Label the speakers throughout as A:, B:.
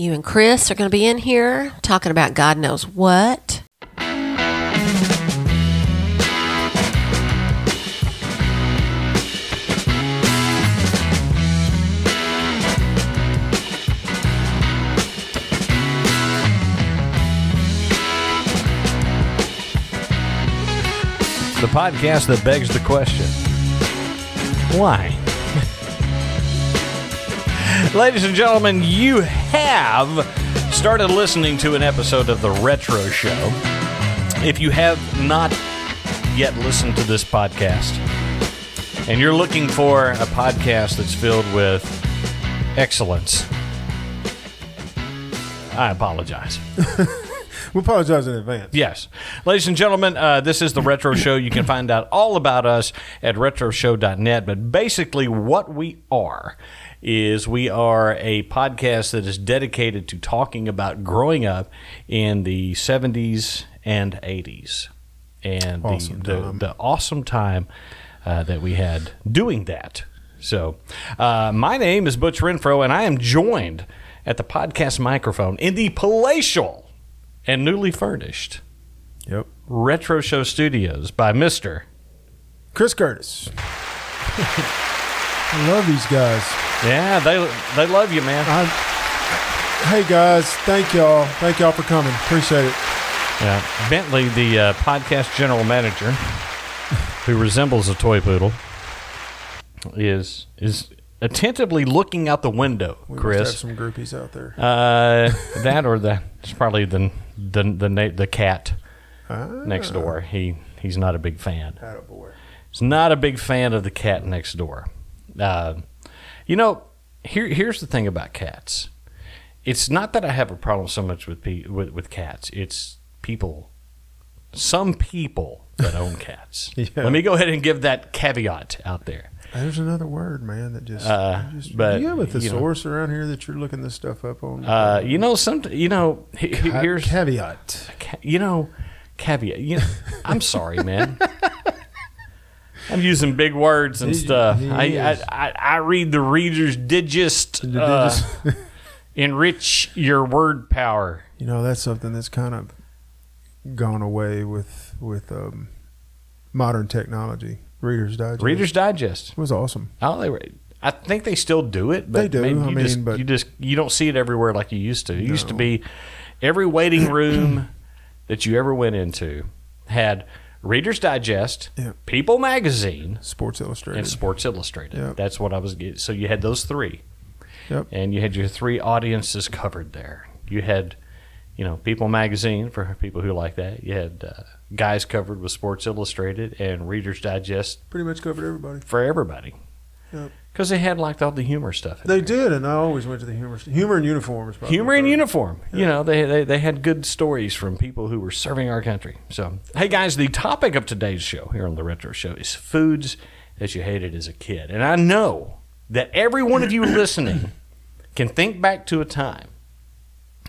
A: You and Chris are going to be in here talking about God knows what.
B: The podcast that begs the question why? Ladies and gentlemen, you have started listening to an episode of The Retro Show. If you have not yet listened to this podcast, and you're looking for a podcast that's filled with excellence, I apologize.
C: We apologize in advance.
B: Yes. Ladies and gentlemen, uh, this is the Retro Show. You can find out all about us at retroshow.net. But basically, what we are is we are a podcast that is dedicated to talking about growing up in the 70s and 80s and
C: Awesome
B: the, the, the awesome time uh, that we had doing that. So, uh, my name is Butch Renfro, and I am joined at the podcast microphone in the palatial and newly furnished
C: Yep.
B: Retro Show Studios by Mr.
C: Chris Curtis. I love these guys.
B: Yeah, they they love you, man.
C: I, hey guys, thank y'all. Thank y'all for coming. Appreciate it.
B: Yeah, Bentley, the uh, podcast general manager, who resembles a toy poodle, is is attentively looking out the window.
C: We
B: Chris,
C: have some groupies out there.
B: uh, that or the it's probably the the the, na- the cat
C: Ah,
B: next door. He he's not a big fan.
C: attaboy.
B: He's not a big fan of the cat next door. Uh, you know, here here's the thing about cats. It's not that I have a problem so much with pe- with, with cats. It's people, some people that own cats.
C: Yeah.
B: Let me go ahead and give that caveat out there.
C: There's another word, man, that just.
B: Uh,
C: just
B: but,
C: do you have a
B: you know.
C: around here that you're looking this stuff up on?
B: Uh, you know, some you know he- he-
C: Ca-
B: here's
C: caveat.
B: ca- you know caveat. You know, I'm sorry, man. I'm using big words and stuff. I, I. I I read the Reader's Digest. Uh, enrich your word power.
C: you know, that's something that's kind of gone away with with um, modern technology. Reader's Digest.
B: Reader's Digest.
C: was awesome.
B: Oh, they were. I think they still do it, but
C: They do,
B: maybe
C: I
B: you
C: mean,
B: just,
C: but-
B: you just you don't see it everywhere like you used to. It used to be every waiting room that you ever went into had Reader's Digest,
C: Yeah.
B: People Magazine,
C: Sports Illustrated.
B: and Sports Illustrated.
C: Yep.
B: That's what I was getting. So you had those three,
C: Yep.
B: and you had your three audiences covered there. You had, you know, People Magazine for people who like that. You had uh, guys covered with Sports Illustrated and Reader's Digest
C: Pretty much covered everybody.
B: for everybody.
C: Yep.
B: Because they had like all the humor stuff.
C: They
B: there.
C: did, and I always went to the humor. Humor in uniform probably
B: Humor in
C: favorite.
B: uniform. You know, they, they they had good stories from people who were serving our country. So, hey guys, the topic of today's show here on the Retro Show is foods that you hated as a kid. And I know that every one of you listening can think back to a time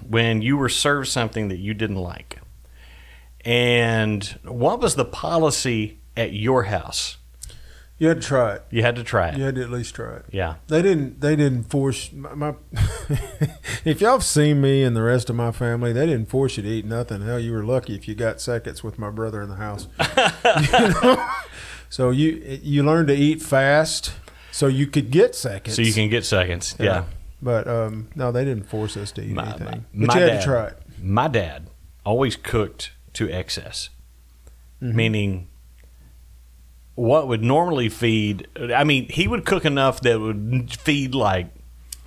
B: when you were served something that you didn't like. And what was the policy at your house?
C: You had to try it.
B: You had to try it.
C: You had to at least try it.
B: Yeah.
C: They didn't. They didn't force my. my if y'all have seen me and the rest of my family, they didn't force you to eat nothing. Hell, you were lucky if you got seconds with my brother in the house. You know? So you you learned to eat fast, so you could get seconds.
B: So you can get seconds. yeah.
C: But um, no, they didn't force us to eat
B: My-
C: anything.
B: my-
C: but you had
B: dad-
C: to try it.
B: my dad always cooked to excess,
C: Mm-hmm.
B: meaning what would normally feed. I mean, he would cook enough that would feed like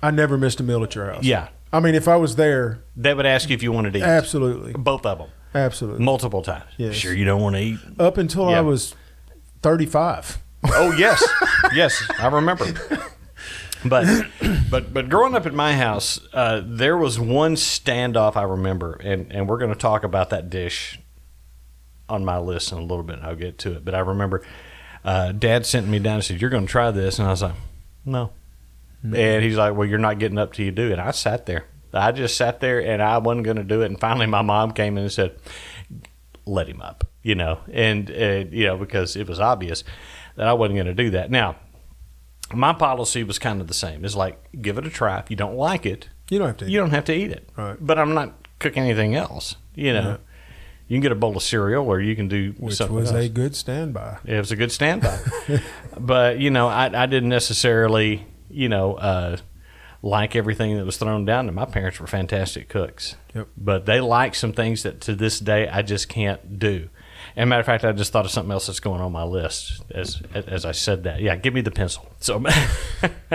C: I never missed a meal at your house.
B: yeah.
C: I mean, if I was there,
B: They would ask you if you wanted to eat.
C: absolutely,
B: Both of them,
C: absolutely.
B: multiple times.
C: Yes.
B: Sure, you don't want to eat.
C: Up until
B: Yeah.
C: I was thirty-five.
B: Oh yes, yes, I remember. But but but growing up at my house, uh, there was one standoff I remember, and and we're going to talk about that dish on my list in a little bit. and I'll get to it. But I remember uh, Dad sent me down and said, "You're going to try this," and I was like, "No." And he's like, "Well, you're not getting up till you do." And I sat there. I just sat there, and I wasn't going to do it. And finally, my mom came in and said, "Let him up," you know, and uh, you know because it was obvious that I wasn't going to do that. Now, my policy was kind of the same. It's like give it a try. If you don't like it,
C: You don't have to.
B: you don't have to eat it.
C: Right.
B: But I'm not cooking anything else. You know. You can get a bowl of cereal, or you can do
C: which
B: something
C: was
B: else.
C: a good standby.
B: It was a good standby. but, you know, I, I didn't necessarily, you know, uh, like everything that was thrown down. And my parents were fantastic cooks.
C: Yep.
B: But they like some things that to this day I just can't do. And matter of fact, I just thought of something else that's going on my list as as I said that. Yeah, give me the pencil. So,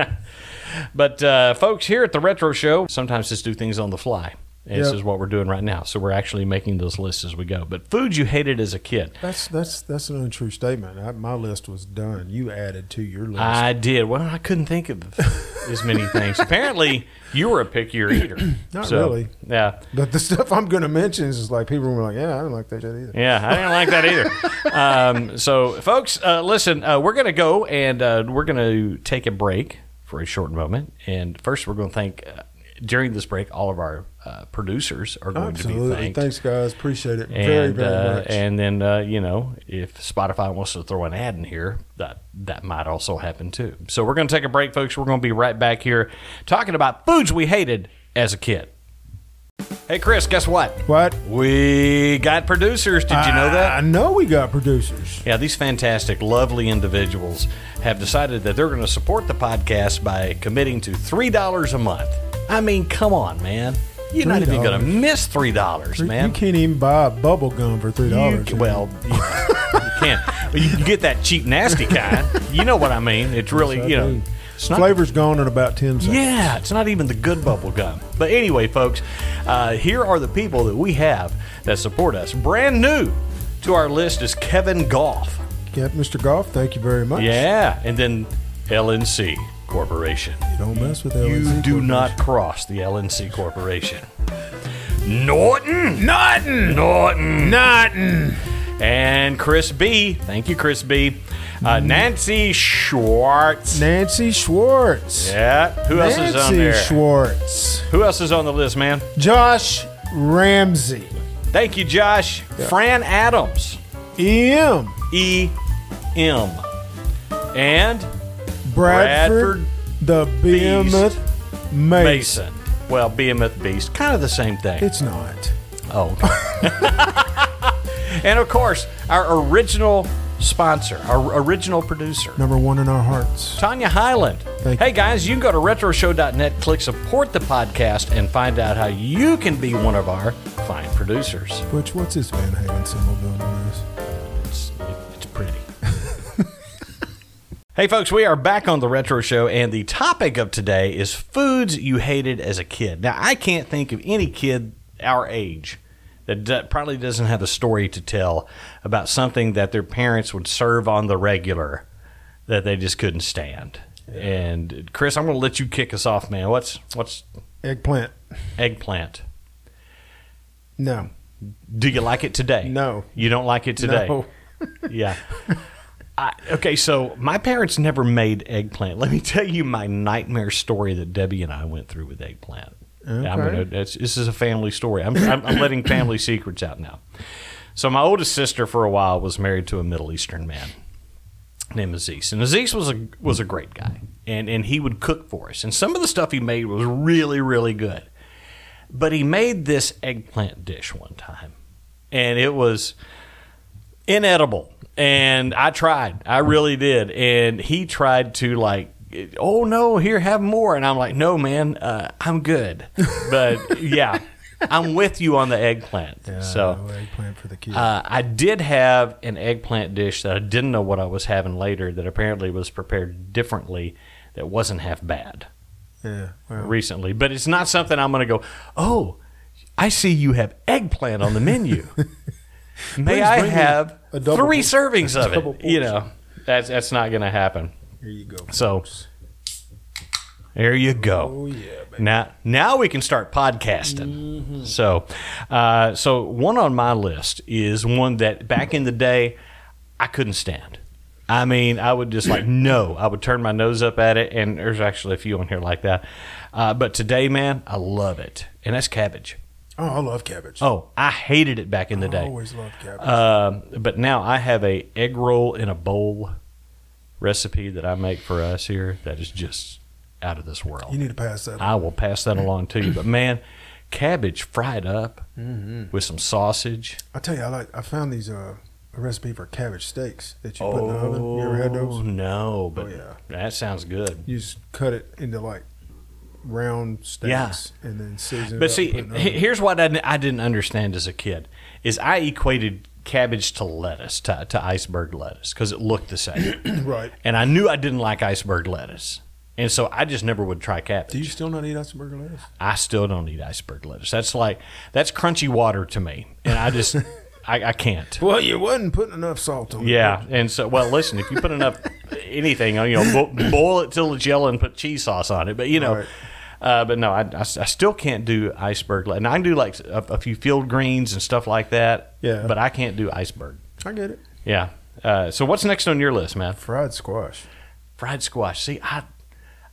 B: but uh, folks, here at the Retro Show, sometimes just do things on the fly. And This
C: Yep.
B: is what we're doing right now. So we're actually making those lists as we go. But foods you hated as a kid.
C: That's that's that's an untrue statement. I, my list was done. You added to your list.
B: I did. Well, I couldn't think of as many things. Apparently, you were a pickier eater.
C: Not
B: So,
C: really.
B: Yeah.
C: but the stuff I'm going to mention is like people were like, "Yeah, I don't like that either."
B: Yeah, I didn't like that either. Um, so, folks, uh, listen, uh, we're going to go and uh, we're going to take a break for a short moment. And first, we're going to thank, uh, during this break, all of our uh, producers are going to be
C: Absolutely.
B: thanked.
C: Thanks, guys. Appreciate it
B: and,
C: very, very
B: uh,
C: much.
B: And then, uh, you know, if Spotify wants to throw an ad in here, that that might also happen too. So we're going to take a break, folks. We're going to be right back here talking about foods we hated as a kid. Hey, Chris, guess what?
C: what?
B: We got producers. Did you know that?
C: I know we got producers.
B: Yeah, these fantastic, lovely individuals have decided that they're going to support the podcast by committing to $3 a month. I mean, come on, man. You're not even going to miss $3, man.
C: You can't even buy a bubble gum for three
B: You-
C: dollars.
B: well, you, you can't. You, you get that cheap, nasty kind. You know what I mean? It's really, you know, it's not.
C: flavor's gone in about ten seconds.
B: Yeah, it's not even the good bubble gum. But anyway, folks, uh, here are the people that we have that support us. Brand new to our list is Kevin Goff.
C: Yeah, Mr. Goff, thank you very much.
B: Yeah, and then LNC Corporation.
C: You don't mess with
B: You
C: LNC
B: do not cross the LNC Corporation. Norton! Norton! Norton!
C: Norton.
B: And Chris B. Thank you, Chris B. Uh, Nancy Schwartz.
C: Nancy Schwartz.
B: Yeah. Who else is on there?
C: Nancy Schwartz.
B: Who else is on the list, man?
C: Josh Ramsey.
B: Thank you, Josh. Fran Adams.
C: E.M.
B: E. M. And
C: Bradford,
B: Bradford
C: the Behemoth Mason.
B: Mason. Well, Behemoth Beast. Kind of the same thing.
C: It's not.
B: Oh, okay. and of course, our original sponsor, our original producer,
C: Number one in our hearts.
B: Tanya Highland.
C: Thank
B: hey
C: you.
B: guys, you can go to retroshow.net, click support the podcast, and find out how you can be one of our fine producers.
C: Which, what's this Van Halen symbol doing on this?
B: Hey folks, we are back on the Retro Show, and the topic of today is foods you hated as a kid. Now, I can't think of any kid our age that probably doesn't have a story to tell about something that their parents would serve on the regular that they just couldn't stand. And Chris, I'm going to let you kick us off, man. What's what's
C: Eggplant.
B: eggplant?
C: No.
B: Do you like it today?
C: No.
B: You don't like it today?
C: No.
B: Yeah. I, okay, so my parents never made eggplant. Let me tell you my nightmare story that Debbie and I went through with eggplant. I'm
C: Okay.
B: gonna, it's, this is a family story. I'm, I'm, I'm letting family secrets out now. So my oldest sister for a while was married to a Middle Eastern man named Aziz, and Aziz was a was a great guy, and and he would cook for us, and some of the stuff he made was really really good. But he made this eggplant dish one time, and it was inedible. And I tried, I really did. And he tried to like, oh no, here have more. And I'm like, no, man, uh, I'm good. But yeah, I'm with you on the eggplant.
C: Yeah,
B: so
C: eggplant for the kids.
B: uh, I did have an eggplant dish that I didn't know what I was having later. That apparently was prepared differently. That wasn't half bad
C: yeah. Well,
B: recently, but it's not something I'm going to go. Oh, I see you have eggplant on the menu. May I have three servings of it? You know, that's that's not going to happen.
C: here you go.
B: So there you go.
C: Oh, yeah, baby.
B: Now, now we can start podcasting. So, uh, so one on my list is one that back in the day I couldn't stand. I mean, I would just like no. I would turn my nose up at it, and there's actually a few on here like that. Uh, but today, man, I love it, and that's cabbage.
C: Oh, I love cabbage.
B: Oh, I hated it back in the
C: I
B: day.
C: always love cabbage.
B: Um, but now I have a egg roll in a bowl recipe that I make for us here that is just out of this world.
C: You need to pass that.
B: I will pass that along to you. But man, cabbage fried up with some sausage.
C: I tell you, I like. I found these uh, a recipe for cabbage steaks that you put in the oven. You ever had
B: Oh
C: those?
B: no, but
C: yeah.
B: that sounds good.
C: You just cut it into like round steaks and then season it
B: But
C: up
B: see,
C: and it in the
B: he-
C: oven.
B: here's what I, I didn't understand as a kid: is I equated cabbage to lettuce, to, to iceberg lettuce, because it looked the same,
C: right.
B: and I knew I didn't like iceberg lettuce, and so I just never would try cabbage.
C: Do you still not eat iceberg lettuce?
B: I still don't eat iceberg lettuce. That's like that's crunchy water to me, and I just I, I can't.
C: Well, you wasn't putting enough salt on it.
B: Yeah, and so well, listen, if you put enough anything on, you know, bo- boil it till it's yellow and put cheese sauce on it. But you know,
C: Right.
B: uh, but no, I, I, I still can't do iceberg. And I can do like a, a few field greens and stuff like that.
C: Yeah.
B: but I can't do iceberg.
C: I get it.
B: Yeah. Uh, so what's next on your list, man?
C: Fried squash.
B: Fried squash. See, I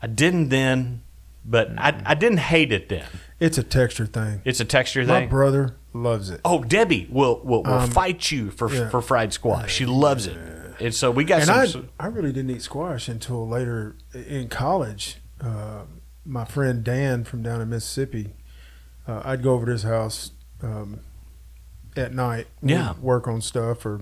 B: I didn't then, but I I didn't hate it then.
C: It's a texture thing.
B: It's a texture
C: My
B: thing.
C: My brother loves it.
B: Oh, Debbie will will, will
C: Um,
B: fight you for
C: yeah.
B: for fried squash. She loves it, and so we got
C: and
B: some.
C: I, I really didn't eat squash until later in college. Uh, my friend Dan from down in Mississippi, uh, I'd go over to his house um, at night,
B: Yeah.
C: work on stuff or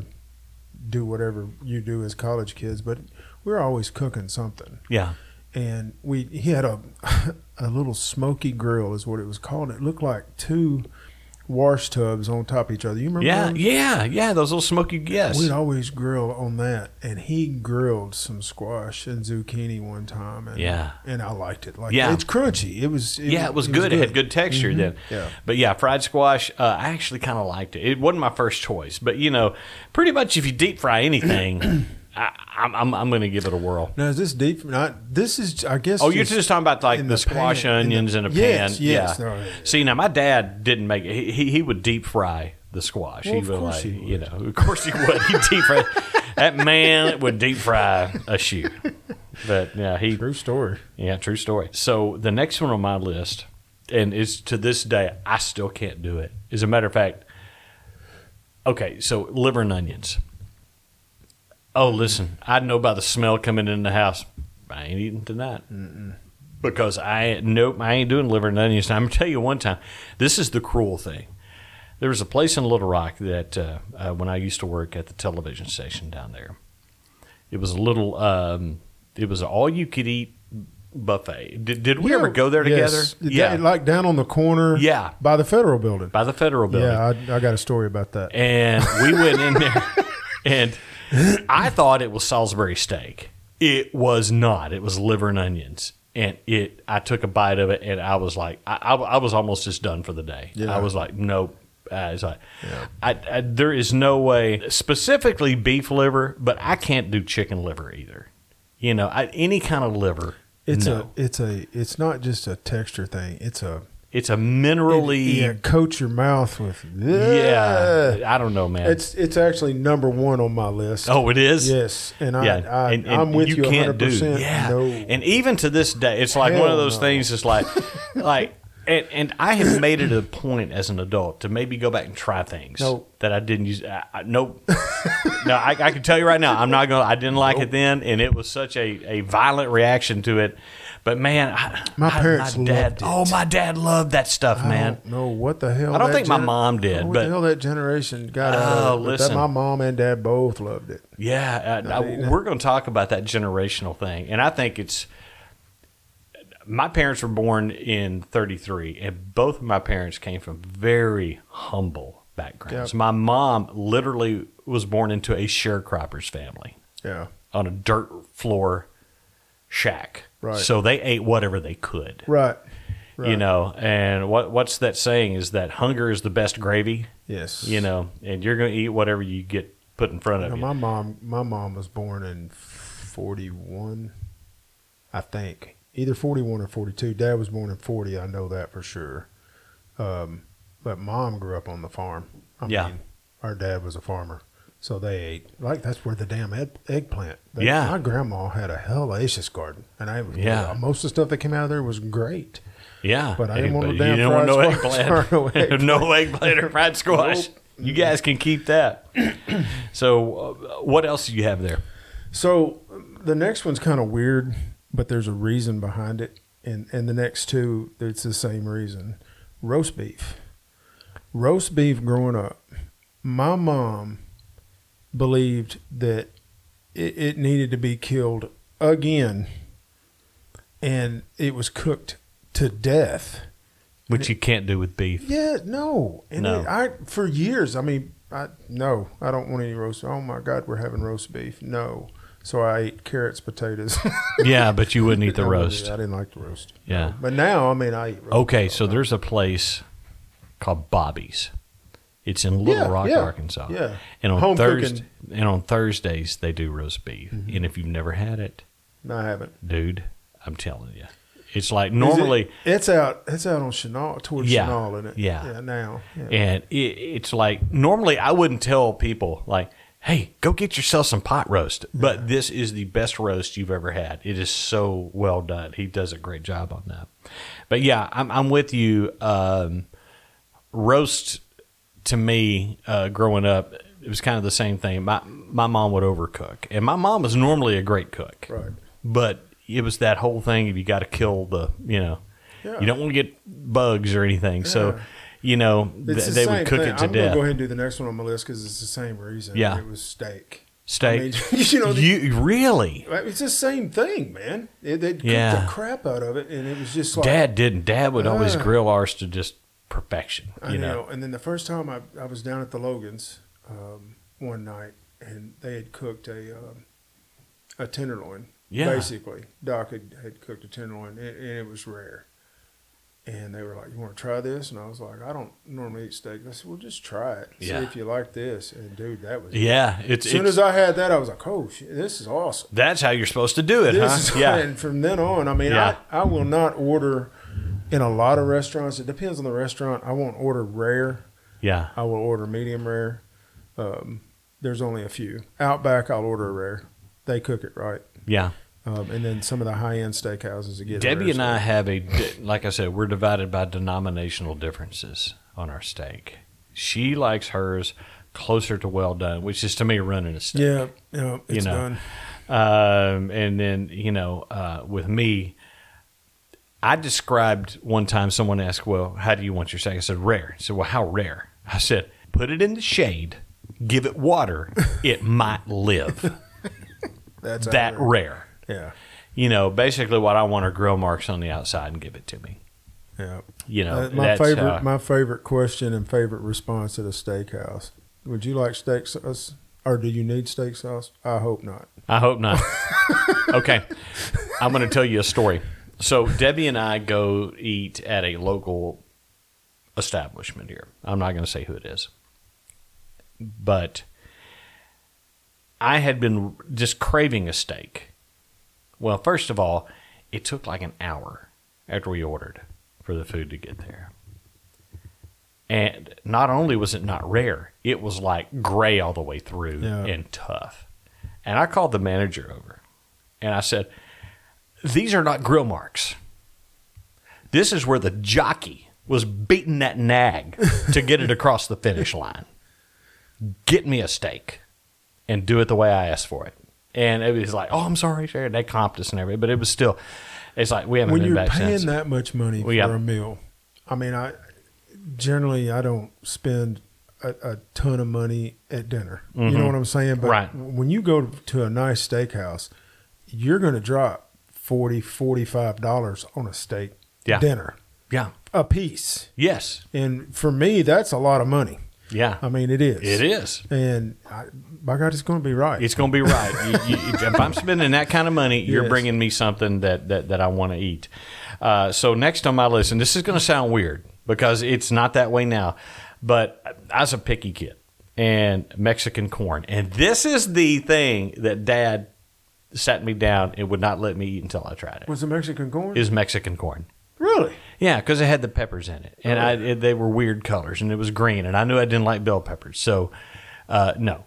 C: do whatever you do as college kids. But we were always cooking something,
B: yeah,
C: and we he had a a little smoky grill is what it was called. It looked like two wash tubs on top of each other. You remember?
B: yeah,
C: those?
B: yeah, yeah. Those little smoky yes.
C: We'd always grill on that, and he grilled some squash and zucchini one time, and
B: Yeah.
C: and I liked it. Like
B: Yeah.
C: it's crunchy. It was
B: yeah, it was good. It had good texture then.
C: Mm-hmm. Yeah.
B: But yeah, fried squash, uh, I actually kind of liked it. It wasn't my first choice, but you know, pretty much if you deep fry anything, I, I'm I'm, I'm going to give it a whirl.
C: Now is this deep? Not this is I guess.
B: Oh, you're just talking about like the,
C: the
B: squash
C: pan, in the-
B: onions in, a pan.
C: Yes, yes.
B: yeah.
C: Yeah.
B: See, now my dad didn't make it. He, he, he would deep fry the squash.
C: Well,
B: he
C: of
B: would
C: course
B: like,
C: he
B: you know, of course he would. He deep fry. that man would deep fry a shoe. But yeah, he
C: true story.
B: yeah, true story. So the next one on my list, and it's to this day, I still can't do it. As a matter of fact, okay, so liver and onions. Oh, listen, I know by the smell coming in the house. I ain't eating tonight because I nope, I ain't doing liver and onions. I'm gonna tell you one time, this is the cruel thing. There was a place in Little Rock that uh, uh, when I used to work at the television station down there, it was a little. Um, it was an all you could eat buffet. Did, did we ever go there together?
C: Yes.
B: Yeah,
C: like down on the corner.
B: Yeah.
C: by the federal building.
B: by the federal building.
C: Yeah, I, I got a story about that.
B: and we went in there and I thought it was Salisbury steak. It was not. It was liver and onions. And it, I took a bite of it, and I was like, I, I, I was almost just done for the day.
C: Yeah.
B: I was like, nope. Uh, it's like, I, I, there is no way, specifically beef liver, but I can't do chicken liver either. You know, I, any kind of liver.
C: It's
B: no.
C: a it's a it's not just a texture thing. It's a
B: it's a minerally,
C: yeah, coat your mouth with
B: yeah, I don't know, man.
C: It's it's actually number one on my list.
B: oh, it is.
C: Yes, and I,
B: yeah,
C: I
B: and, and
C: I'm with you,
B: can't
C: 100.
B: do.
C: percent
B: Yeah,
C: No,
B: and even to this day, it's like one of
C: Hell
B: those
C: no.
B: things. It's like, like, and, and I have made it a point as an adult to maybe go back and try things
C: Nope.
B: that I didn't use. I, I, nope. no, I, I can tell you right now, I'm not gonna. I didn't like it then, and it was such a, a violent reaction to it. But man, I,
C: My
B: I-
C: parents
B: my dad,
C: loved it.
B: Oh, my dad loved that stuff,
C: I
B: man.
C: don't what the hell.
B: I don't think my mom did,
C: What
B: but-
C: the hell that generation got out
B: Oh,
C: of it. Oh, but
B: listen.
C: That, my mom and dad both loved it.
B: Yeah, I-
C: mean-
B: we're going to talk about that generational thing, and I think it's. My parents were born in '33, and both of my parents came from very humble backgrounds.
C: Yep.
B: My mom literally was born into a sharecroppers family
C: Yeah,
B: on a dirt floor shack.
C: Right.
B: So they ate whatever they could.
C: right. right.
B: You know, and what what's that saying is that hunger is the best gravy.
C: Yes.
B: You know, and you're going to eat whatever you get put in front of
C: Now,
B: you.
C: my mom, my mom was born in forty-one, I think, either forty-one or forty-two. Dad was born in forty. I know that for sure. Um, but mom grew up on the farm. I
B: Yeah.
C: mean, our dad was a farmer, so they ate like that's where the damn egg, eggplant. That-
B: Yeah.
C: my grandma had a hellacious garden, and I
B: Yeah.
C: most of the stuff that came out of there was great.
B: Yeah,
C: But I didn't want no
B: you
C: damn
B: no
C: fried squash.
B: eggplant.
C: No eggplant.
B: no eggplant or fried squash. You guys can keep that. so, uh, what else do you have there?
C: So the next one's kind of weird, but there's a reason behind it, and and the next two, it's the same reason. Roast beef, roast beef. Growing up, my mom believed that it, it needed to be killed again, and it was cooked to death.
B: Which you can't do with beef.
C: Yeah, no, and
B: No.
C: It, I for years. I mean, I no, I don't want any roast. Oh my God, we're having roast beef. No, so I ate carrots, potatoes.
B: Yeah, but you wouldn't eat the
C: I
B: roast.
C: I didn't like the roast.
B: Yeah.
C: but now I mean, I eat. Roast
B: Okay, so there's a place called Bobby's. It's in Little
C: Yeah,
B: Rock,
C: yeah,
B: Arkansas.
C: yeah.
B: And on
C: Home
B: Thursday
C: cooking.
B: and on Thursdays they do roast beef. And if you've never had it.
C: No, I haven't.
B: dude, I'm telling you. It's like
C: Is it-
B: normally
C: it's out. It's out on Chenal towards
B: Yeah,
C: Chenal, isn't it?
B: yeah.
C: yeah. Now, yeah.
B: and it, it's like normally I wouldn't tell people like, "Hey, go get yourself some pot roast." But this is the best roast you've ever had. It is so well done. He does a great job on that. But yeah, I'm I'm with you. Um, roast to me, uh, growing up, it was kind of the same thing. My my mom would overcook, and my mom was normally a great cook,
C: Right.
B: But it was that whole thing of you got to kill the, you know,
C: Yeah.
B: you don't want to get bugs or anything. So, you know, th-
C: the
B: they would cook
C: thing.
B: it to
C: I'm
B: death.
C: gonna go ahead and do the next one on my list because it's the same reason.
B: Yeah.
C: it was steak.
B: Steak.
C: I mean, you know, the-
B: you really?
C: it's the same thing, man. They'd cook
B: Yeah.
C: the crap out of it, and it was just like
B: Dad didn't. Dad would always
C: Ah.
B: grill ours to just perfection.
C: I
B: You
C: know.
B: know.
C: And then the first time I, I was down at the Logans um, one night, and they had cooked a um, a tenderloin.
B: Yeah.
C: Basically, Doc had, had cooked a tenderloin, and, and it was rare. And they were like, "You want to try this?" And I was like, "I don't normally eat steak." I said, "Well, just try it.
B: Yeah.
C: See if you like this." And dude, that was
B: Yeah, it's,
C: As soon
B: it's
C: as I had that, I was like, "Oh, shit, this is awesome."
B: that's how you're supposed to do it,
C: This
B: huh? yeah,
C: And from then on, I mean,
B: Yeah.
C: I, I will not order in a lot of restaurants. It depends on the restaurant. I won't order rare.
B: yeah,
C: I will order medium rare. Um, there's only a few. Outback, I'll order rare. They cook it right.
B: yeah.
C: Um, and then some of the high end steakhouses that get
B: Debbie and I have a, like I said, we're divided by denominational differences on our steak. She likes hers closer to well done, which is to me running a steak.
C: Yeah, yeah, it's
B: know.
C: done.
B: Um, and then, you know, uh, with me, I described one time someone asked, Well, how do you want your steak? I said, Rare. I said, Well, how rare? I said, Put it in the shade, give it water, it might live.
C: That's
B: that
C: rare. Yeah,
B: You know, basically what I want are grill marks on the outside and give it to me.
C: yeah.
B: You know,
C: Uh, my favorite,
B: how-
C: my favorite question and favorite response at a steakhouse. Would you like steak sauce, or do you need steak sauce? I hope not.
B: I hope not. okay. I'm going to tell you a story. So, Debbie and I go eat at a local establishment here. I'm not going to say who it is. But I had been just craving a steak. Well, first of all, it took like an hour after we ordered for the food to get there. And not only was it not rare, it was like gray all the way through
C: Yeah.
B: and tough. And I called the manager over and I said, These are not grill marks. This is where the jockey was beating that nag to get it across the finish line. Get me a steak and do it the way I asked for it. And it was like, Oh, I'm sorry, sir. They comped us and everything, but it was still, it's like, we haven't
C: when
B: been
C: you're paying that much money for a meal, I mean, I generally I don't spend a, a ton of money at dinner. You know what I'm saying? But
B: Mm-hmm. Right.
C: when you go to a nice steakhouse, you're going to drop 40 45 dollars on a steak
B: Yeah.
C: dinner
B: yeah.
C: a piece.
B: Yes.
C: And for me, that's a lot of money.
B: Yeah.
C: I mean, it is.
B: it is.
C: And I, by God, it's going to be right.
B: It's going to be right. You, you, if I'm spending that kind of money, you're
C: Yes.
B: bringing me something that, that, that I want to eat. Uh, so next on my list, and this is going to sound weird because it's not that way now, but I was a picky kid and Mexican corn. And this is the thing that dad sat me down and would not let me eat until I tried it.
C: Was it Mexican corn?
B: Is Mexican corn.
C: really?
B: Yeah, because it had the peppers in it, and
C: Oh.
B: I it, they were weird colors, and it was green, and I knew I didn't like bell peppers, so uh, no,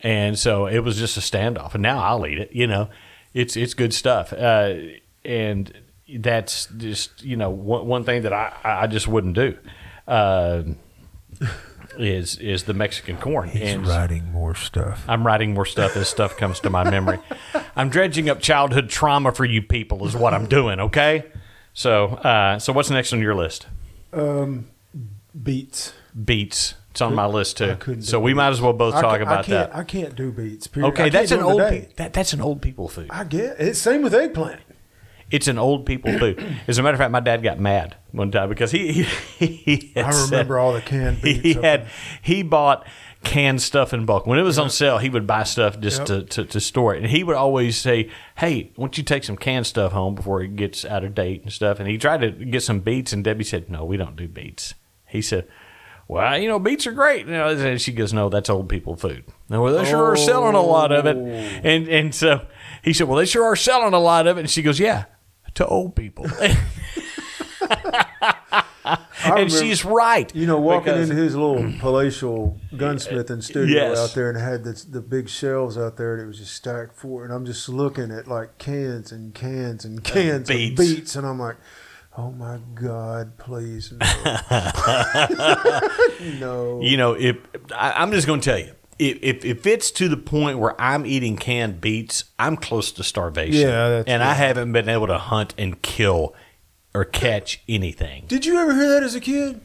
B: and so it was just a standoff. And now I'll eat it. You know, it's it's good stuff, uh, and that's just you know one, one thing that I I just wouldn't do. Uh, is is the Mexican corn.
C: He's
B: And
C: writing more stuff.
B: I'm writing more stuff as stuff comes to my memory. I'm dredging up childhood trauma for you people is what I'm doing. Okay. So uh, so what's next on your list?
C: Um, beets.
B: Beets. It's on my list
C: I
B: too.
C: couldn't
B: So
C: do
B: we might as well both talk
C: I
B: about
C: can't,
B: that.
C: I can't do beets. Period.
B: Okay,
C: I
B: that's
C: can't
B: an old
C: today.
B: pe- that, that's an old people food.
C: I get it. same with eggplant.
B: It's an old people food. As a matter of fact, my dad got mad one time because he he, he had
C: I
B: said-
C: remember all the canned beets.
B: he had
C: there.
B: he bought canned stuff in bulk when it was on sale he would buy stuff just
C: Yep.
B: to, to, to store it and he would always say hey why don't you take some canned stuff home before it gets out of date and stuff and he tried to get some beets and debbie said no we don't do beets he said well, you know, beets are great. You know, and she goes, no, that's old people food. No, well, they sure are selling a lot of it.
C: Oh.
B: And and so he said, well, they sure are selling a lot of it. And she goes, yeah, to old people.
C: I
B: and
C: remember-
B: she's right.
C: You know, walking
B: because-
C: into his little palatial gunsmithing studio
B: Yes.
C: out there and had the, the big shelves out there that was just stacked for, and I'm just looking at like cans and cans and cans
B: beets.
C: of beets, and I'm like, oh my god, please no, no.
B: You know, if I, I'm just going to tell you, if, if it's to the point where I'm eating canned beets, I'm close to starvation.
C: Yeah, that's
B: and I haven't been able to hunt and kill or catch anything.
C: Did you ever hear that as a kid?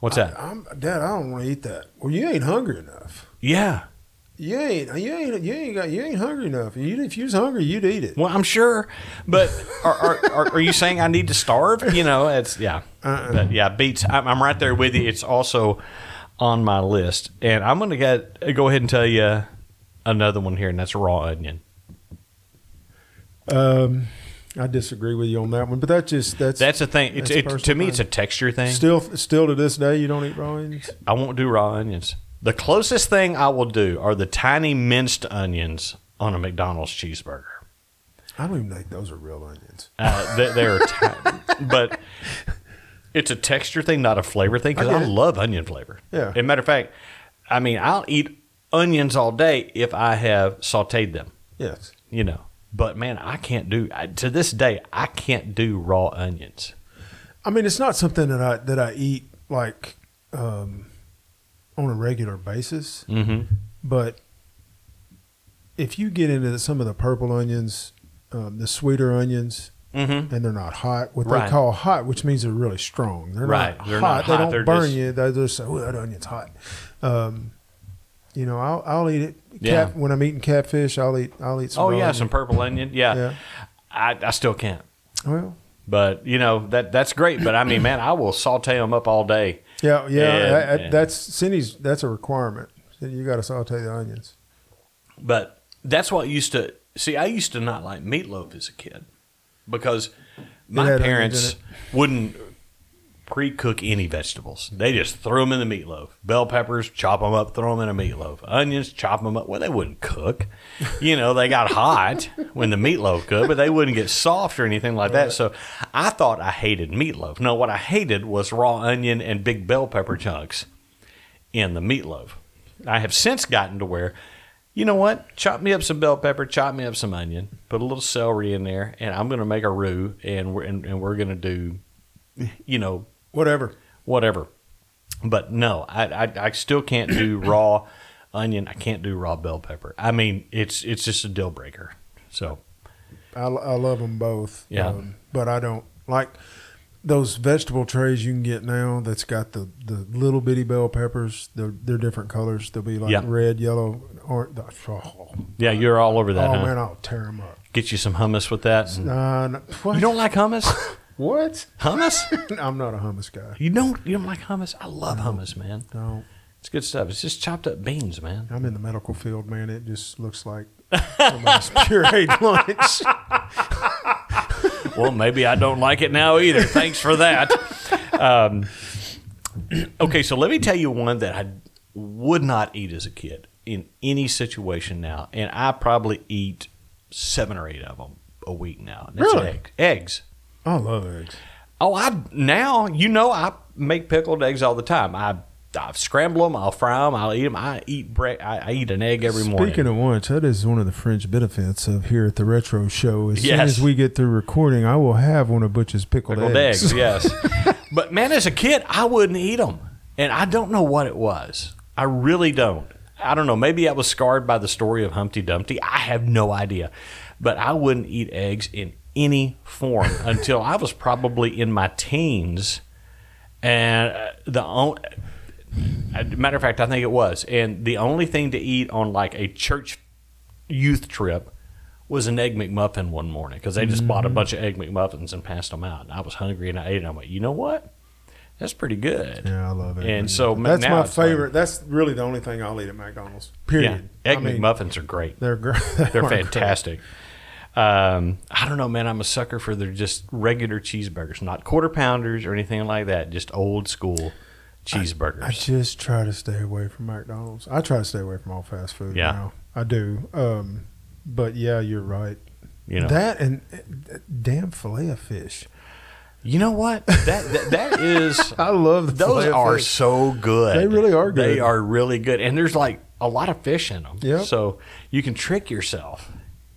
B: What's that?
C: I'm, Dad, I don't want to eat that. Well, you ain't hungry enough.
B: yeah.
C: You ain't, you ain't, you ain't got, you ain't hungry enough. You, if you was hungry, you'd eat it.
B: Well, I'm sure, but are, are, are, are you saying I need to starve? You know, it's yeah,
C: Uh-uh.
B: but yeah, beets. I'm, I'm right there with you. It's also on my list, and I'm going to get go ahead and tell you another one here, and that's raw onion.
C: Um, I disagree with you on that one, but that's just that's
B: That's the thing. It's,
C: a
B: it, to me, it's a texture thing.
C: still still to this day you don't eat raw onions.
B: I won't do raw onions. The closest thing I will do are the tiny minced onions on a McDonald's cheeseburger.
C: I don't even think those are real onions.
B: Uh, they, they're tiny, but it's a texture thing, not a flavor thing. Because
C: I
B: I, love onion flavor.
C: Yeah.
B: As a matter of fact, I mean, I'll eat onions all day if I have sautéed them.
C: Yes.
B: You know, but man, I can't do I, to this day. I can't do raw onions.
C: I mean, it's not something that I that I eat like um, on a regular basis.
B: Mm-hmm.
C: But if you get into some of the purple onions, um, the sweeter onions,
B: Mm-hmm.
C: and they're not hot, what
B: Right.
C: they call hot, which means they're really strong. They're
B: Right.
C: not
B: They're
C: hot.
B: not
C: They
B: hot.
C: don't
B: They're
C: burn
B: just-
C: you. They just say, "Oh, that onion's hot." Um, you know, I'll I'll eat it.
B: Yeah.
C: Cat, when I'm eating catfish, I'll eat I'll eat some.
B: Oh yeah,
C: onion.
B: some purple onion. Yeah,
C: Yeah.
B: I, I still can't.
C: Well,
B: But you know that that's great. But I mean, man, I will saute them up all day.
C: yeah, yeah.
B: Yeah,
C: I- I-
B: yeah.
C: That's Cindy's. That's a requirement. You got to saute the onions.
B: But that's what used to see. I used to not like meatloaf as a kid because my parents wouldn't pre-cook any vegetables. They just threw them in the meatloaf. Bell peppers, chop them up, throw them in a meatloaf. Onions, chop them up. Well, they wouldn't cook. You know, they got hot when the meatloaf cooked, but they wouldn't get soft or anything like that. So I thought I hated meatloaf. No, what I hated was raw onion and big bell pepper chunks in the meatloaf. I have since gotten to where, you know what? Chop me up some bell pepper, chop me up some onion, put a little celery in there, and I'm going to make a roux, and we're and, and we're going to do, you know,
C: Whatever.
B: whatever. But no, I, I I still can't do raw onion. I can't do raw bell pepper. I mean, it's it's just a deal breaker. So
C: I, I love them both. Um,
B: Yeah.
C: but I don't like those vegetable trays you can get now. That's got the, the little bitty bell peppers. They're they're different colors. They'll be like
B: Yeah.
C: red, yellow, or oh,
B: yeah, you're all over that.
C: oh
B: huh?
C: man, I'll tear them up.
B: Get you some hummus with that.
C: No, what?
B: You don't like hummus?
C: what?
B: hummus?
C: I'm not a hummus guy.
B: You don't you don't like hummus? I love hummus, man.
C: No,
B: It's good stuff. It's just chopped up beans, man.
C: I'm in the medical field, man. It just looks like somebody's pureed lunch.
B: Well, maybe I don't like it now either. Thanks for that. Um, okay, so let me tell you one that I would not eat as a kid in any situation now, and I probably eat seven or eight of them a week now. And that's
C: Really?
B: egg- eggs.
C: I love eggs.
B: Oh, I now you know I make pickled eggs all the time. I I scramble them, I'll fry them, I'll eat them. I eat bre- I, I eat an egg every morning.
C: Speaking of which, that is one of the fringe benefits of here at the Retro Show. As soon as we get through recording, I will have one of Butch's pickled,
B: pickled
C: eggs.
B: eggs, yes. but man, as a kid, I wouldn't eat them. and I don't know what it was. I really don't. I don't know. Maybe I was scarred by the story of Humpty Dumpty. I have no idea. But I wouldn't eat eggs in any form until I was probably in my teens. And uh, the only, matter of fact, I think it was. And the only thing to eat on like a church youth trip was an egg McMuffin one morning because they just bought a bunch of egg McMuffins and passed them out. And I was hungry and I ate. And I went, you know what? That's pretty good.
C: Yeah, I love it.
B: And so
C: that's my
B: it's like-
C: favorite. that's really the only thing I'll eat at McDonald's. Period.
B: Yeah, egg
C: I mean,
B: McMuffins are great.
C: They're great.
B: They're fantastic. Um, I don't know, man. I'm a sucker for their just regular cheeseburgers, not quarter pounders or anything like that. Just old school cheeseburgers.
C: I just try to stay away from McDonald's. I try to stay away from all fast food.
B: Yeah.
C: now. I do. Um, but yeah, you're right.
B: you know
C: That and uh, damn fillet of fish.
B: You know what? That that, that is.
C: I love the
B: Those are
C: fish.
B: so good.
C: They really are
B: They are really good, and there's like a lot of fish in them.
C: Yep.
B: So you can trick yourself.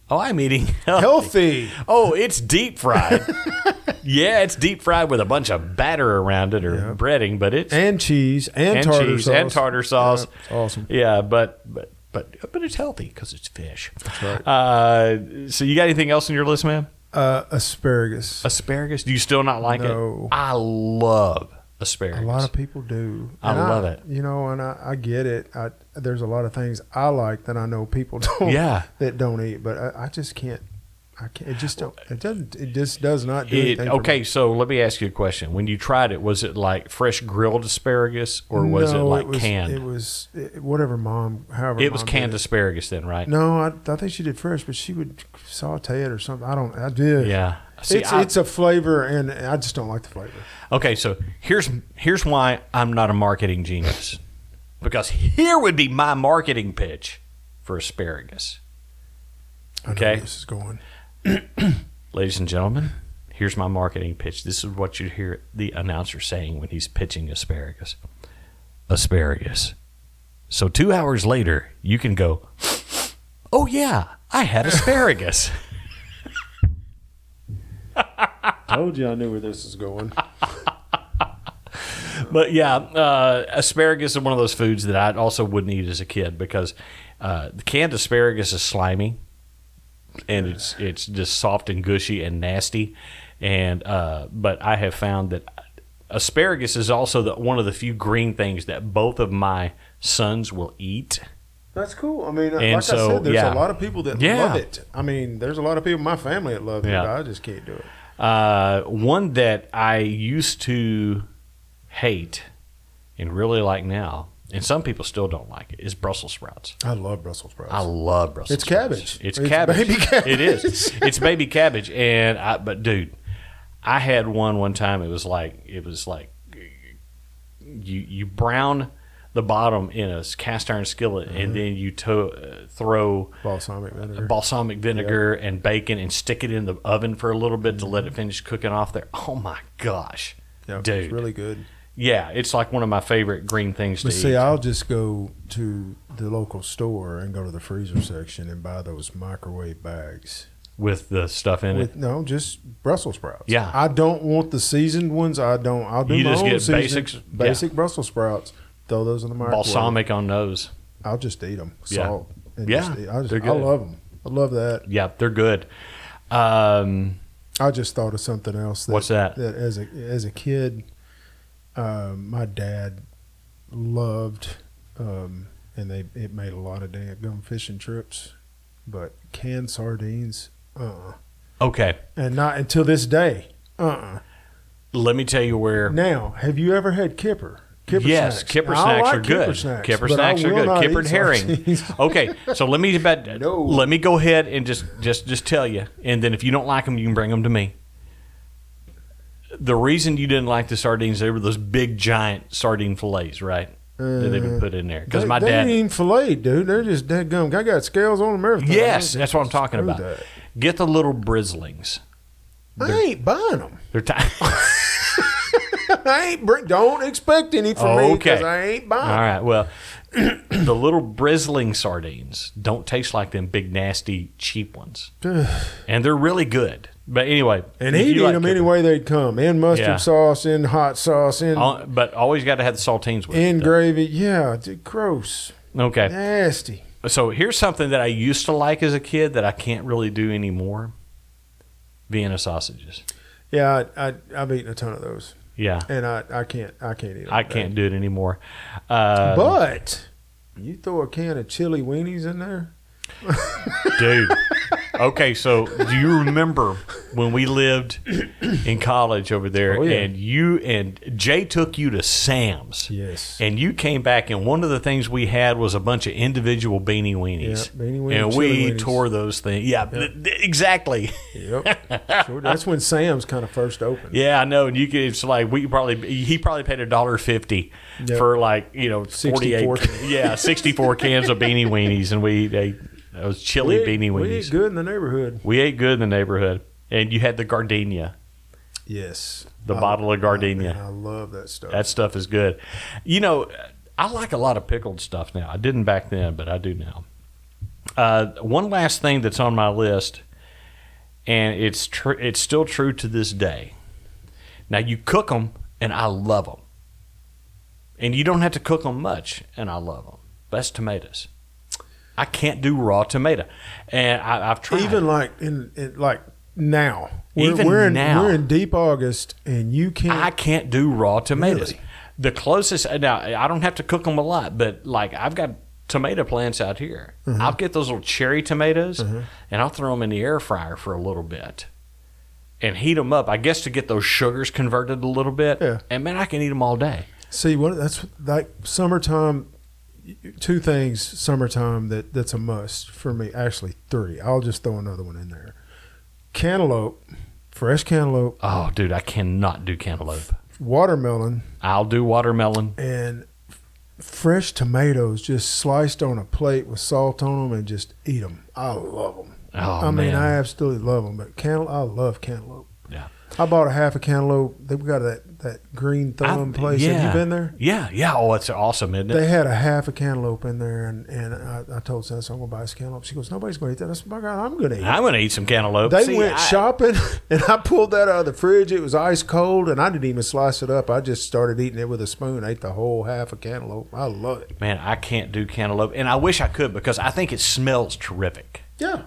B: Oh, I'm eating healthy.
C: healthy.
B: Oh, it's deep fried. yeah, it's deep fried with a bunch of batter around it or
C: Yep.
B: breading, but it's
C: and cheese and,
B: and
C: tartar
B: cheese
C: sauce
B: and cheese and tartar sauce.
C: Yeah, awesome.
B: Yeah, but but but but it's healthy because it's fish.
C: That's right.
B: Uh, so you got anything else on your list, man?
C: Uh, asparagus.
B: Asparagus? Do you still not like it?
C: No.
B: it? I love asparagus.
C: A lot of people do.
B: I
C: And
B: love it.
C: You know, and I, I get it. I, there's a lot of things I like that I know people don't.
B: Yeah.
C: That don't eat, but I, I just can't. I can't. It just don't. It doesn't. It just does not do
B: It,
C: anything.
B: okay, so let me ask you a question. When you tried it, was it like fresh grilled asparagus or was it
C: No,
B: like
C: was,
B: canned?
C: It was it, whatever mom. However,
B: It was canned asparagus then, right?
C: No, I, I think she did fresh, but she would saute it or something. I don't. I did.
B: Yeah. See,
C: it's
B: I-
C: it's a flavor, and I just don't like the flavor.
B: Okay, so here's here's why I'm not a marketing genius. Because here would be my marketing pitch for asparagus. Okay.
C: this is going.
B: Ladies and gentlemen, here's my marketing pitch. This is what you hear the announcer saying when he's pitching asparagus. Asparagus. So 2 hours later, you can go, "Oh yeah, I had asparagus."
C: Told you I knew where this is going.
B: But yeah, uh, asparagus is one of those foods that I also wouldn't eat as a kid because uh, the canned asparagus is slimy, and it's it's just soft and gushy and nasty. And uh, but I have found that asparagus is also the, one of the few green things that both of my sons will eat.
C: That's cool. I mean,
B: And
C: like
B: so,
C: I said, there's
B: yeah.
C: a lot of people that
B: Yeah.
C: love it. I mean, there's a lot of people in my family that love it.
B: Yeah.
C: I just can't do it.
B: Uh, one that I used to hate and really like now, and some people still don't like it. is Brussels sprouts.
C: I love Brussels sprouts.
B: I love Brussels.
C: It's
B: sprouts.
C: cabbage.
B: It's,
C: It's
B: cabbage.
C: baby cabbage.
B: It is. It's baby cabbage. And I, but dude, I had one one time. It was like it was like you you brown the bottom in a cast iron skillet,
C: Mm-hmm.
B: and then you to, uh, throw
C: Balsamic vinegar.
B: balsamic vinegar and bacon and stick it in the oven for a little bit to let it finish cooking off there. Oh my gosh,
C: Yeah,
B: dude!
C: It's really good.
B: Yeah, it's like one of my favorite green things
C: But
B: to
C: see,
B: eat.
C: I'll just go to the local store and go to the freezer section and buy those microwave bags.
B: with the stuff in it.
C: No, just Brussels sprouts.
B: Yeah.
C: I don't want the seasoned ones. I don't. I'll do
B: You
C: my
B: just
C: own
B: get basics?
C: basic Brussels sprouts. Throw those in the microwave.
B: Balsamic on those.
C: I'll just eat them.
B: Yeah.
C: Salt. And
B: Yeah,
C: just eat. I, just, I love them. I love that.
B: Yeah, they're good. Um,
C: I just thought of something else. That,
B: What's that?
C: That as a as a kid, um, my dad loved, um, and they it made a lot of damn gum fishing trips, but canned sardines, uh, uh
B: okay,
C: and not until this day, uh, uh
B: let me tell you where.
C: Now, have you ever had kipper? Kipper
B: yes,
C: snacks.
B: kipper
C: Now,
B: snacks
C: like
B: are good.
C: Kipper snacks,
B: Kipper snacks are good. Kippered herring. okay, so let me about
C: No.
B: let me go ahead and just just just tell you, and then if you don't like them, you can bring them to me. The reason you didn't like the sardines, they were those big giant sardine fillets, right? that they've been uh, put in there because my
C: they
B: dad.
C: ain't even filleted, dude. They're just dead gum. I got scales on them. Everything.
B: Yes, that's what I'm talking about.
C: that.
B: Get the little brislings.
C: I ain't buying them.
B: They're tiny.
C: I ain't. Bring, don't expect any from me because I ain't buying.
B: All right. Well, the little brisling sardines don't taste like them big, nasty, cheap ones, and they're really good. But anyway,
C: And he'd eat
B: like
C: them any way they'd come in mustard
B: Yeah.
C: sauce, in hot sauce, in
B: Uh, but always got to have the saltines with
C: in
B: it.
C: gravy. Yeah, gross,
B: Okay.
C: nasty.
B: So here's something that I used to like as a kid that I can't really do anymore. Vienna sausages.
C: Yeah, I, I, I've eaten a ton of those,
B: Yeah.
C: and I, I can't I can't eat them.
B: I can't do it anymore. Uh,
C: But you throw a can of chili weenies in there.
B: dude. Okay, so do you remember when we lived in college over there,
C: Oh, yeah.
B: and you and Jay took you to Sam's?
C: Yes.
B: And you came back, and one of the things we had was a bunch of individual beanie weenies.
C: Yeah, beanie weenie,
B: and we
C: weenies.
B: tore those things. Yeah, th- th- exactly.
C: Yep. sure. That's when Sam's kind of first opened.
B: Yeah, I know. And you could, it's like we probably he probably paid a dollar fifty
C: Yep.
B: for like you know forty
C: 64
B: yeah sixty four cans of beanie weenies, and we ate was chili
C: we,
B: beanie
C: we ate good in the neighborhood.
B: We ate good in the neighborhood, and you had the giardiniera,
C: Yes.
B: the
C: I-
B: bottle of
C: giardiniera. I love that stuff.
B: That stuff is good. You know, I like a lot of pickled stuff now. I didn't back then, but I do now. Uh, one last thing that's on my list, and it's tr- it's still true to this day. Now you cook them, and I love them, and you don't have to cook them much, and I love them. That's tomatoes. I can't do raw tomato, and I, I've tried.
C: even like in, in like now. We're,
B: Even
C: we're in,
B: now.
C: we're in deep August, and you can't.
B: I can't do raw tomatoes.
C: Really?
B: The closest now, I don't have to cook them a lot, but like I've got tomato plants out here.
C: Mm-hmm.
B: I'll get those little cherry tomatoes and I'll throw them in the air fryer for a little bit and heat them up. I guess to get those sugars converted a little bit.
C: Yeah.
B: And man, I can eat them all day.
C: See what that's like summertime. Two things summertime that that's a must for me. Actually, three. I'll just throw another one in there. Cantaloupe, fresh cantaloupe,
B: Oh, dude, I cannot do cantaloupe.
C: watermelon,
B: I'll do watermelon.
C: and fresh tomatoes just sliced on a plate with salt on them and just eat them. I love them.
B: Oh,
C: I mean,
B: man.
C: I absolutely love them. But cantaloupe, I love cantaloupe. I bought a half a cantaloupe. They got that that green thumb
B: I-
C: place.
B: yeah.
C: Have you been there?
B: Yeah, yeah. Oh, it's awesome, isn't it?
C: They had a half a cantaloupe in there, and, and I, I told Seth, I'm going to buy this cantaloupe. She goes, Nobody's going to eat that. I said, My God, I'm going to eat it.
B: I'm going to eat some cantaloupe.
C: They
B: See,
C: went
B: I-
C: shopping, and I pulled that out of the fridge. It was ice cold, and I didn't even slice it up. I just started eating it with a spoon. ate the whole half a cantaloupe. I love it.
B: Man, I can't do cantaloupe, and I wish I could because I think it smells terrific.
C: Yeah.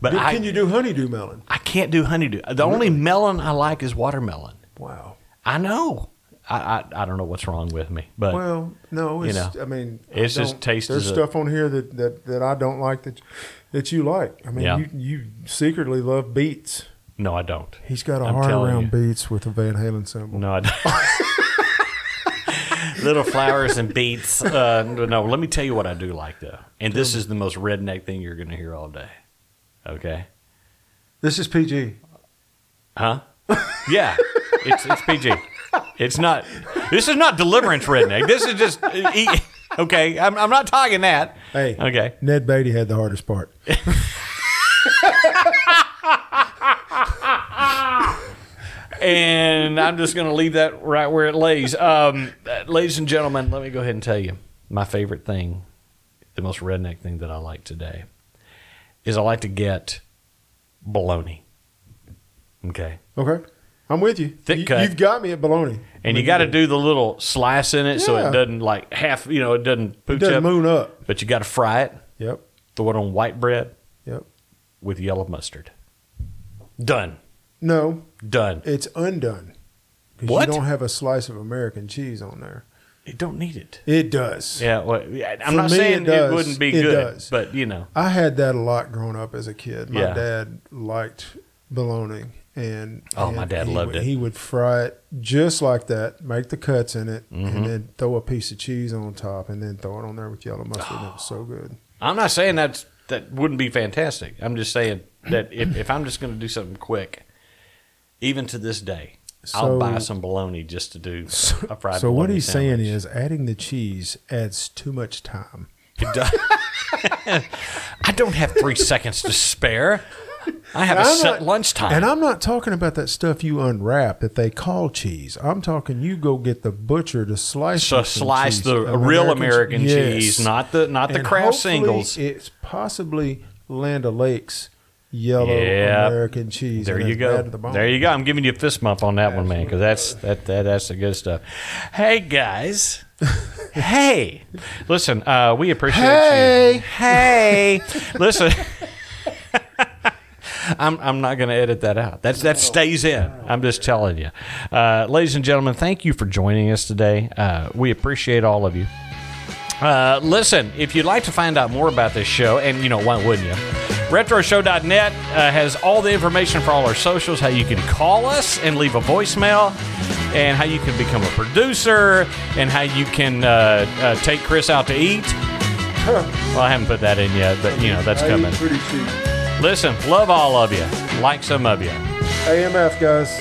B: But
C: Can
B: I,
C: you do honeydew melon?
B: I can't do honeydew. The only melon I like is watermelon.
C: Wow.
B: I know. I, I, I don't know what's wrong with me, but
C: Well, no,
B: You know,
C: I mean,
B: it's
C: I
B: just taste
C: There's
B: a-
C: stuff on here that, that, that I don't like that that you like. I mean,
B: Yeah.
C: you, you secretly love beets.
B: no, I don't.
C: He's got a
B: I'm
C: heart around
B: you.
C: beets with a Van Halen symbol.
B: No, I don't. Little flowers and beets. Uh, no, let me tell you what I do like though, and this is the most redneck thing you're going to hear all day. Okay,
C: This is PG.
B: huh? Yeah, it's it's PG. It's not. This is not deliverance redneck. This is just. e- Okay, I'm, I'm not talking that.
C: Hey,
B: Okay.
C: Ned Beatty had the hardest part.
B: and I'm just going to leave that right where it lays. Um, ladies and gentlemen, let me go ahead and tell you my favorite thing, the most redneck thing that I like today, is I like to get bologna. Okay.
C: Okay, I'm with you.
B: Thick
C: you
B: cut.
C: You've got me at bologna.
B: And you got to do the little slice in it so
C: Yeah.
B: it doesn't like half, you know, it doesn't
C: It
B: pooch
C: doesn't
B: up.
C: moon up.
B: But you got to fry it,
C: Yep.
B: throw it on white bread
C: Yep.
B: with yellow mustard. Done.
C: No,
B: Done.
C: it's undone. 'Cause
B: What?
C: You don't have a slice of American cheese on there.
B: You don't need it.
C: It does.
B: Yeah, well, I'm
C: For
B: not
C: me,
B: saying
C: it
B: it, wouldn't be
C: It
B: good,
C: does.
B: but you know.
C: I had that a lot growing up as a kid. My
B: Yeah.
C: dad liked bologna, and
B: Oh,
C: and
B: my dad loved
C: would,
B: it.
C: He would fry it just like that, make the cuts in it,
B: Mm-hmm.
C: and then throw a piece of cheese on top, and then throw it on there with yellow mustard. and it was so good.
B: I'm not saying that's that wouldn't be fantastic. I'm just saying that if, if I'm just going to do something quick, even to this day, I'll buy some bologna just to do a fried.
C: so what he's saying is, adding the cheese adds too much time.
B: It does- I don't have three seconds to spare. I have a
C: I'm
B: set
C: not-
B: lunchtime.
C: And I'm not talking about that stuff you unwrap that they call cheese. I'm talking you go get the butcher to slice
B: so slice the
C: An
B: real American
C: Yes.
B: cheese, not the not the
C: And Kraft
B: singles.
C: It's possibly Land O'Lakes yellow
B: Yeah.
C: American cheese.
B: There you go.
C: the.
B: There you go. I'm giving you a fist bump on that one, man, because that's that, that that's the good stuff. Hey guys. hey, listen. Uh, we appreciate
C: Hey.
B: you. Hey, hey, listen. I'm, I'm not going to edit that out. That's that stays in. I'm just telling you, uh, ladies and gentlemen. Thank you for joining us today. Uh, we appreciate all of you. Uh, listen, if you'd like to find out more about this show, and you know, why wouldn't you? RetroShow.net uh, has all the information for all our socials, how you can call us and leave a voicemail, and how you can become a producer, and how you can uh, uh, take Chris out to eat. Well, I haven't put that in yet, but you know, that's coming.
C: pretty cheap.
B: Listen, love all of you. Like some of you.
C: AMF guys.